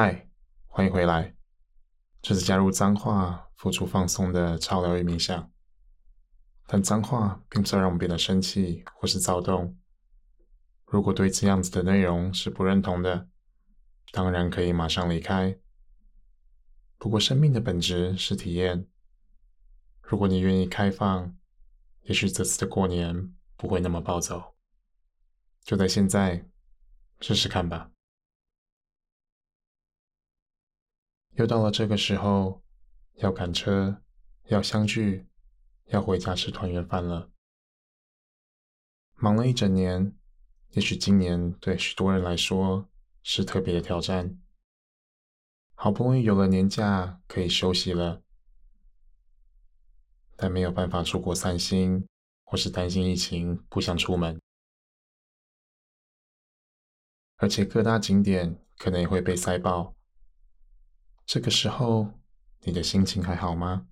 嗨，欢迎回来。这是加入脏话、付出放松的超疗愈冥想。但脏话并不是让我们变得生气或是躁动。如果对这样子的内容是不认同的，当然可以马上离开。不过，生命的本质是体验。如果你愿意开放，也许这次的过年不会那么暴走。就在现在，试试看吧。又到了这个时候，要赶车，要相聚，要回家吃团圆饭了。忙了一整年，也许今年对许多人来说是特别的挑战。好不容易有了年假可以休息了，但没有办法出国散心，或是担心疫情不想出门，而且各大景点可能也会被塞爆。这个时候，你的心情还好吗？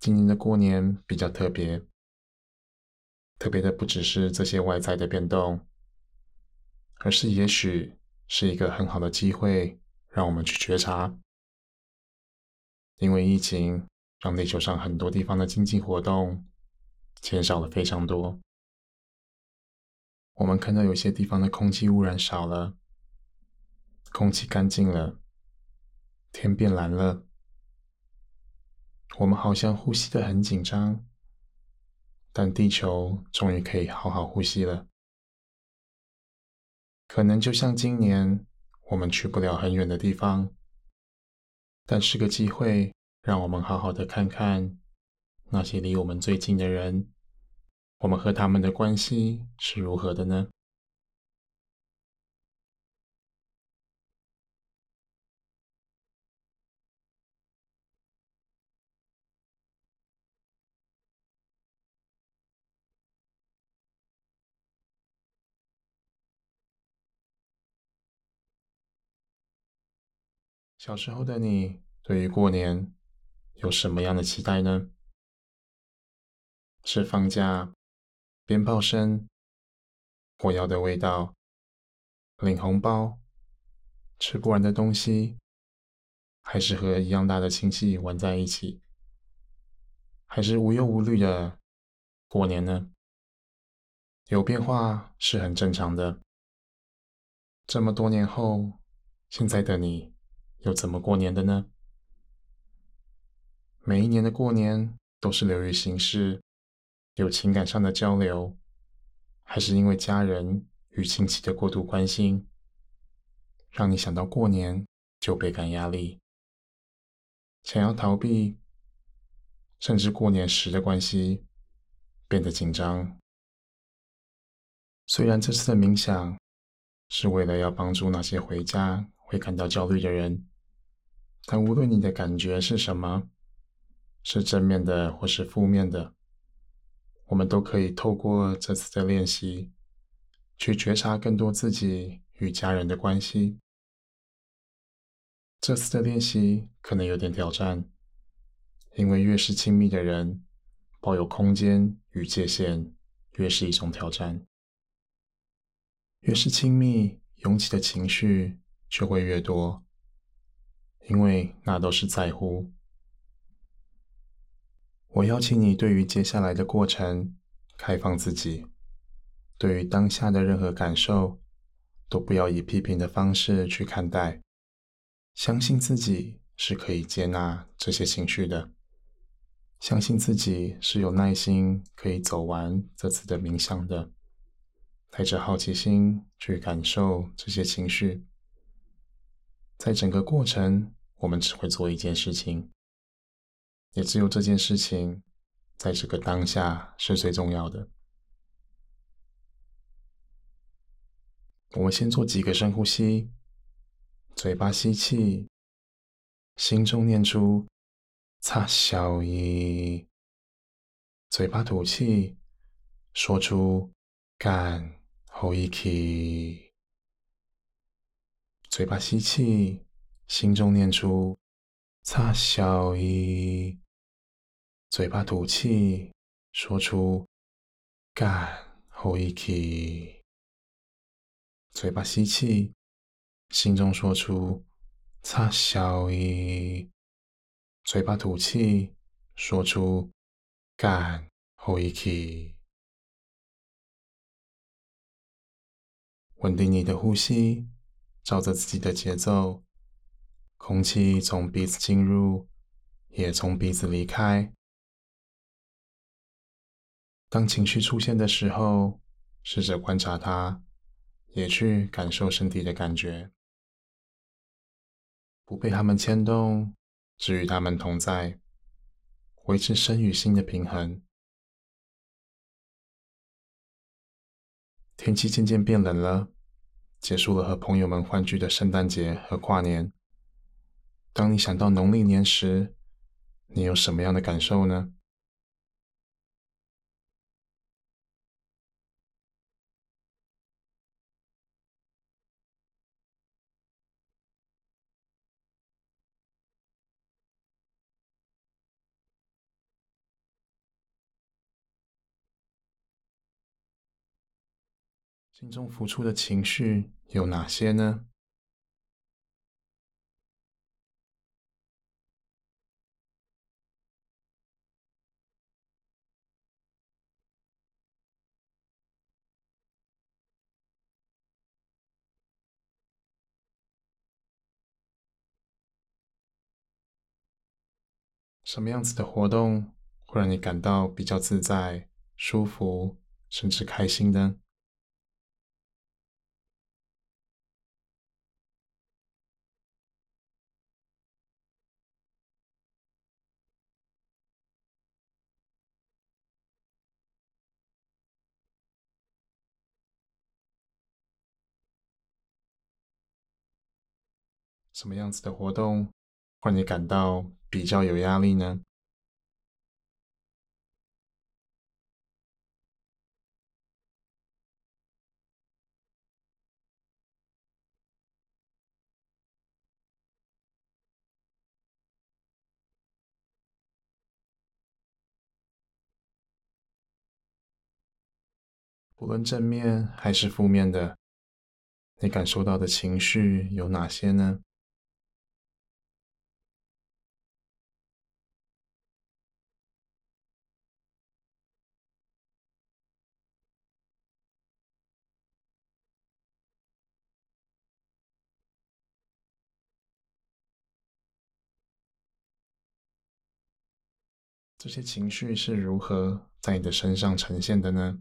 今年的过年比较特别。特别的不只是这些外在的变动，而是也许是一个很好的机会，让我们去觉察。因为疫情，让地球上很多地方的经济活动减少了非常多。我们看到有些地方的空气污染少了，空气干净了，天变蓝了，我们好像呼吸得很紧张。但地球终于可以好好呼吸了。可能就像今年，我们去不了很远的地方，但是个机会，让我们好好的看看那些离我们最近的人，我们和他们的关系是如何的呢？小时候的你，对于过年有什么样的期待呢？是放假、鞭炮声、火药的味道、领红包、吃不完的东西，还是和一样大的亲戚玩在一起，还是无忧无虑的过年呢？有变化是很正常的。这么多年后，现在的你。又怎么过年的呢？每一年的过年都是流于形式，有情感上的交流，还是因为家人与亲戚的过度关心，让你想到过年就倍感压力，想要逃避，甚至过年时的关系变得紧张。虽然这次的冥想是为了要帮助那些回家会感到焦虑的人。但无论你的感觉是什么，是正面的或是负面的，我们都可以透过这次的练习，去觉察更多自己与家人的关系。这次的练习可能有点挑战，因为越是亲密的人，抱有空间与界限，越是一种挑战。越是亲密，涌起的情绪就会越多。因为那都是在乎。我邀请你对于接下来的过程开放自己，对于当下的任何感受都不要以批评的方式去看待，相信自己是可以接纳这些情绪的，相信自己是有耐心可以走完这次的冥想的，带着好奇心去感受这些情绪，在整个过程。我们只会做一件事情，也只有这件事情，在这个当下是最重要的。我们先做几个深呼吸，嘴巴吸气，心中念出“擦小姨”，嘴巴吐气，说出“干后一气”，嘴巴吸气。心中念出“擦小一”，嘴巴吐气，说出“干后一气”，嘴巴吸气，心中说出“擦小一”，嘴巴吐气，说出“干后一气”。稳定你的呼吸，照着自己的节奏，空气从鼻子进入，也从鼻子离开。当情绪出现的时候，试着观察它，也去感受身体的感觉，不被他们牵动，只与他们同在，维持身与心的平衡。天气渐渐变冷了，结束了和朋友们欢聚的圣诞节和跨年。当你想到农历年时，你有什么样的感受呢？心中浮出的情绪有哪些呢？什么样子的活动会让你感到比较自在、舒服，甚至开心呢？什么样子的活动让你感到比较有压力呢？不论正面还是负面的，你感受到的情绪有哪些呢？这些情绪是如何在你的身上呈现的呢？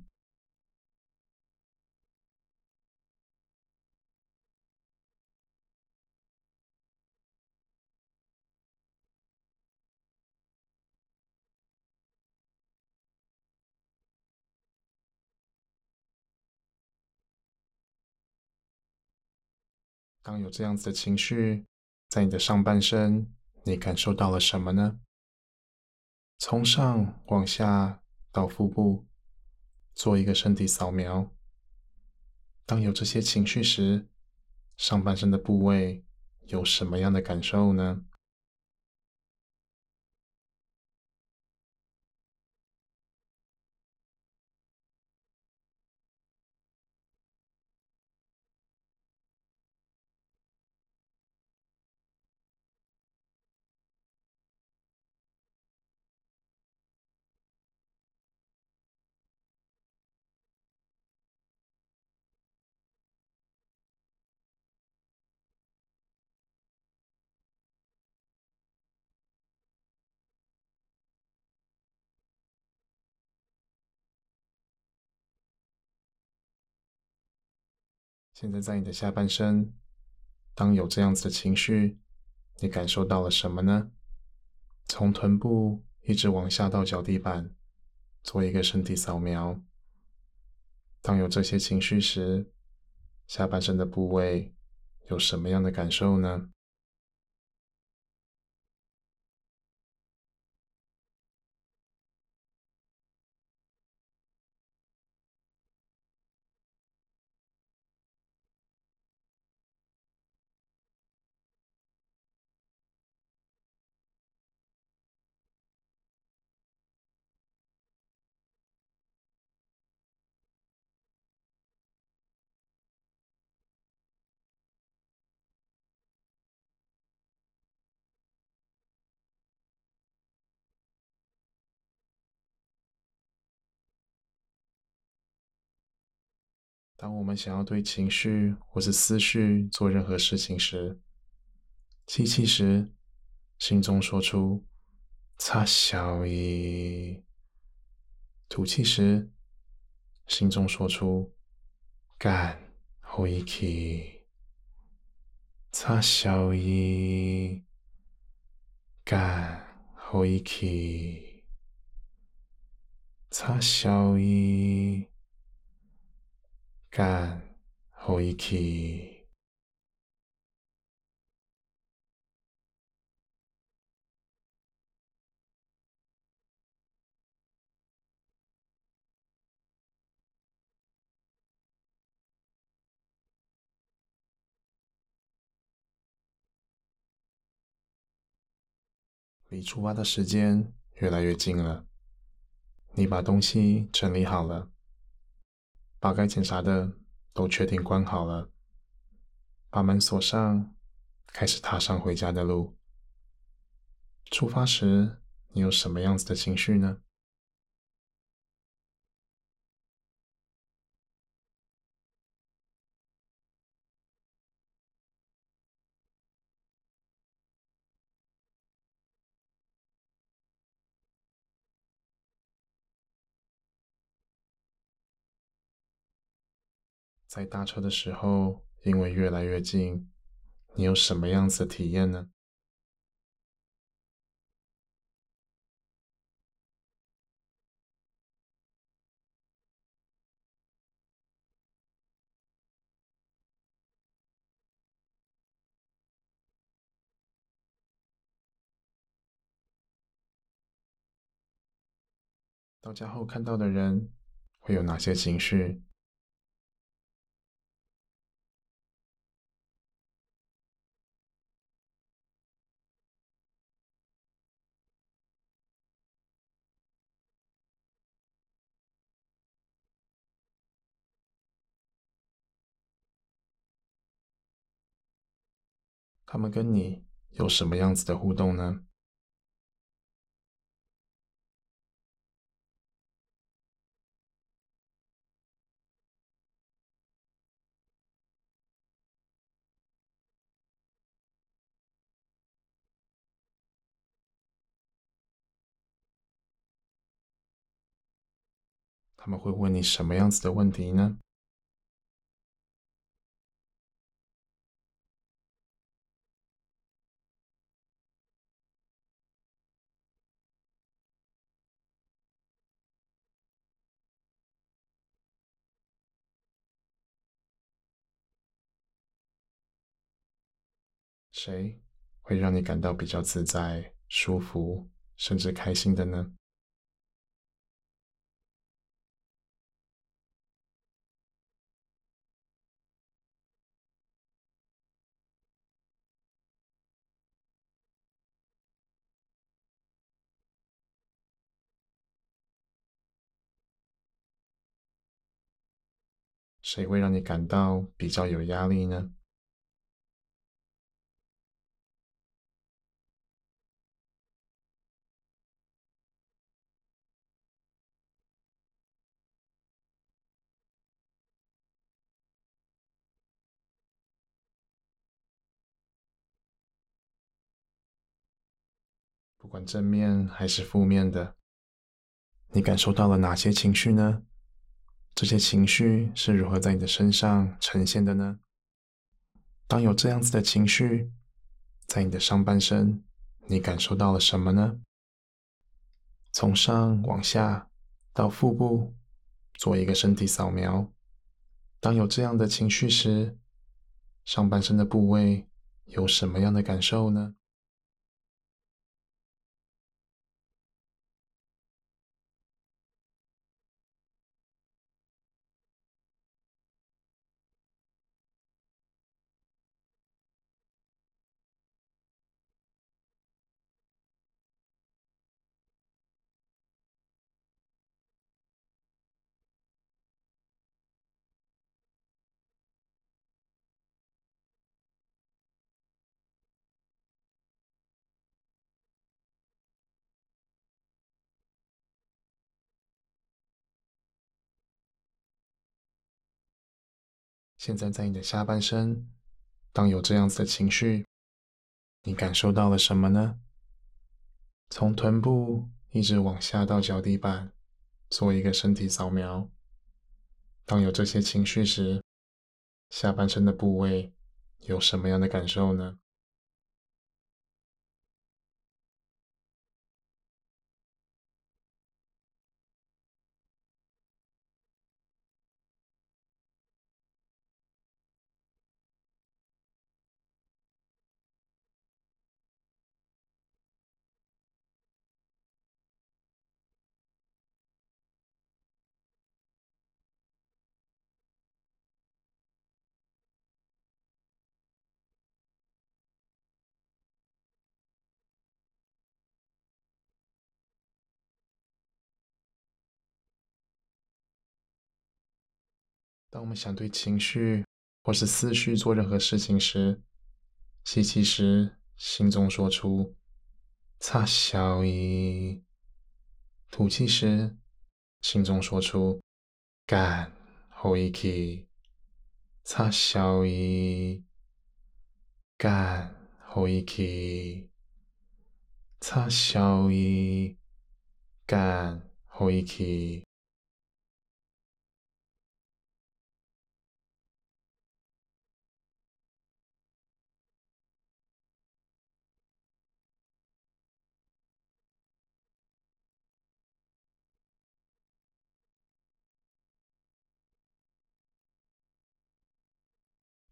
当有这样子的情绪在你的上半身，你感受到了什么呢？从上往下到腹部，做一个身体扫描。当有这些情绪时，上半身的部位有什么样的感受呢？现在在你的下半身，当有这样子的情绪，你感受到了什么呢？从臀部一直往下到脚底板，做一个身体扫描。当有这些情绪时，下半身的部位有什么样的感受呢？当我们想要对情绪或是思绪做任何事情时，吸气时，心中说出“擦小伊”；吐气时，心中说出“干后一气”。擦小伊，干后一气，擦小伊。干，后一气。离出发的时间越来越近了，你把东西整理好了。把该检查的都确定关好了，把门锁上，开始踏上回家的路。出发时，你有什么样子的情绪呢？在搭车的时候，因为越来越近，你有什么样子的体验呢？到家后看到的人会有哪些情绪？他们跟你有什么样子的互动呢？他们会问你什么样子的问题呢？谁会让你感到比较自在、舒服，甚至开心的呢？谁会让你感到比较有压力呢？不管正面还是负面的，你感受到了哪些情绪呢？这些情绪是如何在你的身上呈现的呢？当有这样子的情绪在你的上半身，你感受到了什么呢？从上往下到腹部，做一个身体扫描。当有这样的情绪时，上半身的部位有什么样的感受呢？现在在你的下半身，当有这样子的情绪，你感受到了什么呢？从臀部一直往下到脚底板，做一个身体扫描。当有这些情绪时，下半身的部位有什么样的感受呢？当我们想对情绪或是思绪做任何事情时，吸气时心中说出“插小伊”，吐气时心中说出“干后一气”，插小伊，干后一气，插小伊，干后一气。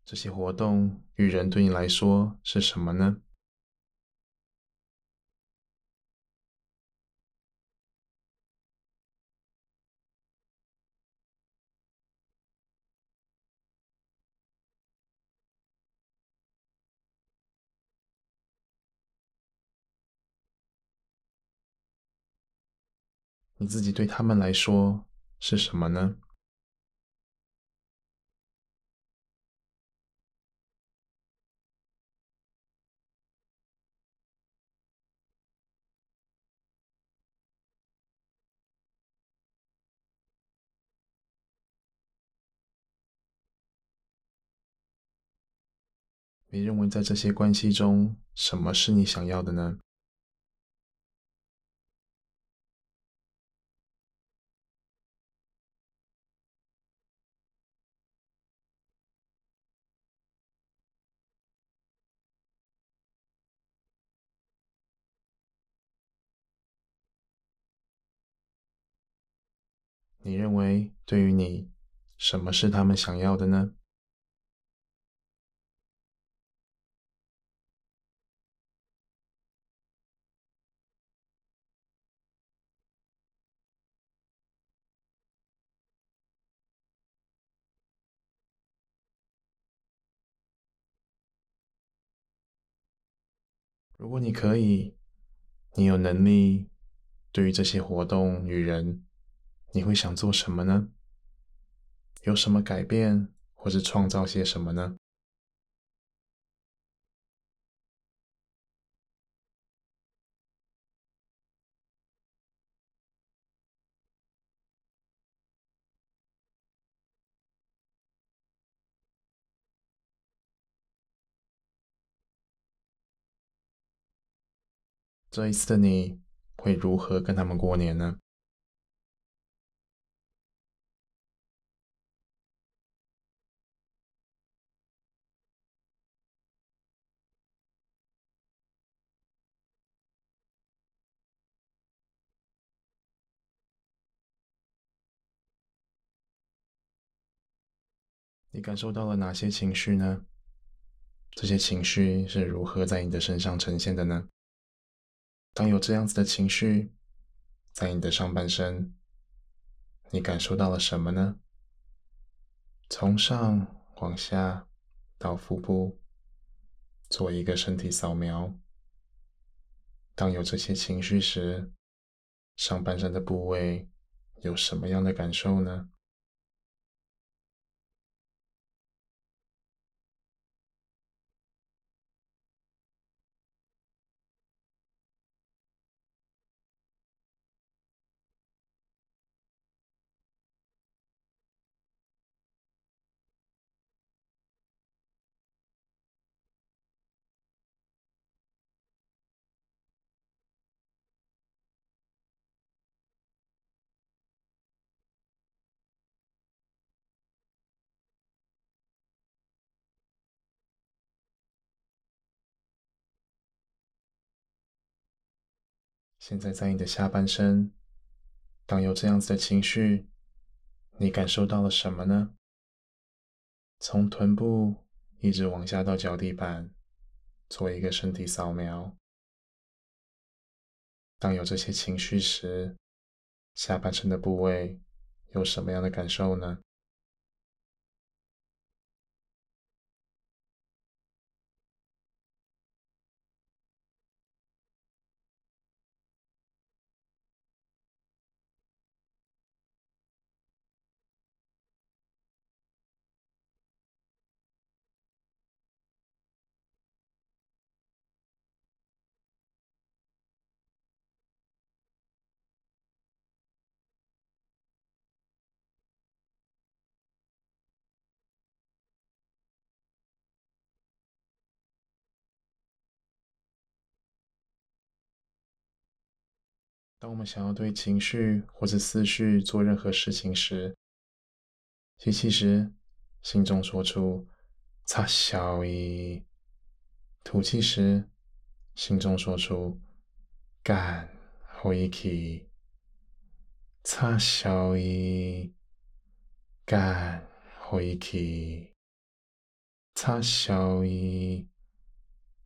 这些活动与人对你来说是什么呢？你自己对他们来说是什么呢？你认为在这些关系中，什么是你想要的呢？你认为对于你，什么是他们想要的呢？如果你可以，你有能力，对于这些活动与人，你会想做什么呢？有什么改变，或是创造些什么呢？这一次的你会如何跟他们过年呢？你感受到了哪些情绪呢？这些情绪是如何在你的身上呈现的呢？当有这样子的情绪在你的上半身，你感受到了什么呢？从上往下到腹部，做一个身体扫描。当有这些情绪时，上半身的部位有什么样的感受呢？现在在你的下半身，当有这样子的情绪，你感受到了什么呢？从臀部一直往下到脚底板，做一个身体扫描。当有这些情绪时，下半身的部位有什么样的感受呢？当我们想要对情绪或者思绪做任何事情时，吸气时，心中说出“擦小伊”；吐气时，心中说出“干回去”。擦小伊，干回去，擦小伊，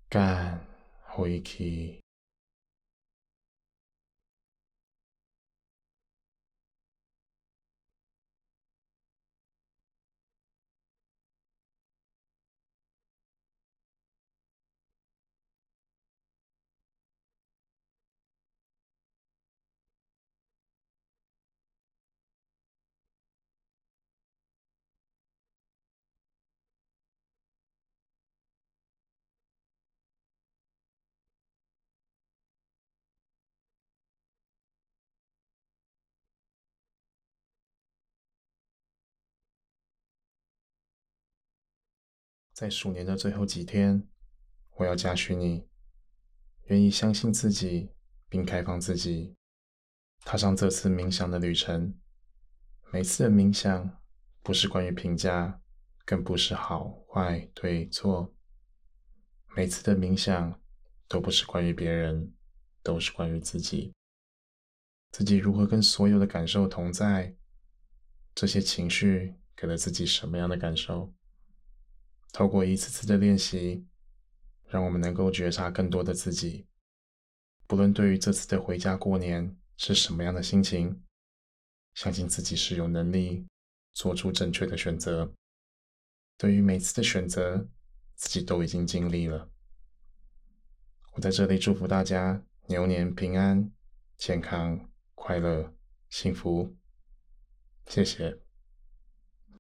干回去。在鼠年的最后几天，我要嘉许你，愿意相信自己，并开放自己，踏上这次冥想的旅程。每次的冥想不是关于评价，更不是好坏对错。每次的冥想都不是关于别人，都是关于自己。自己如何跟所有的感受同在？这些情绪给了自己什么样的感受？透过一次次的练习，让我们能够觉察更多的自己。不论对于这次的回家过年是什么样的心情，相信自己是有能力做出正确的选择。对于每次的选择，自己都已经尽力了。我在这里祝福大家牛年平安、健康、快乐、幸福。谢谢。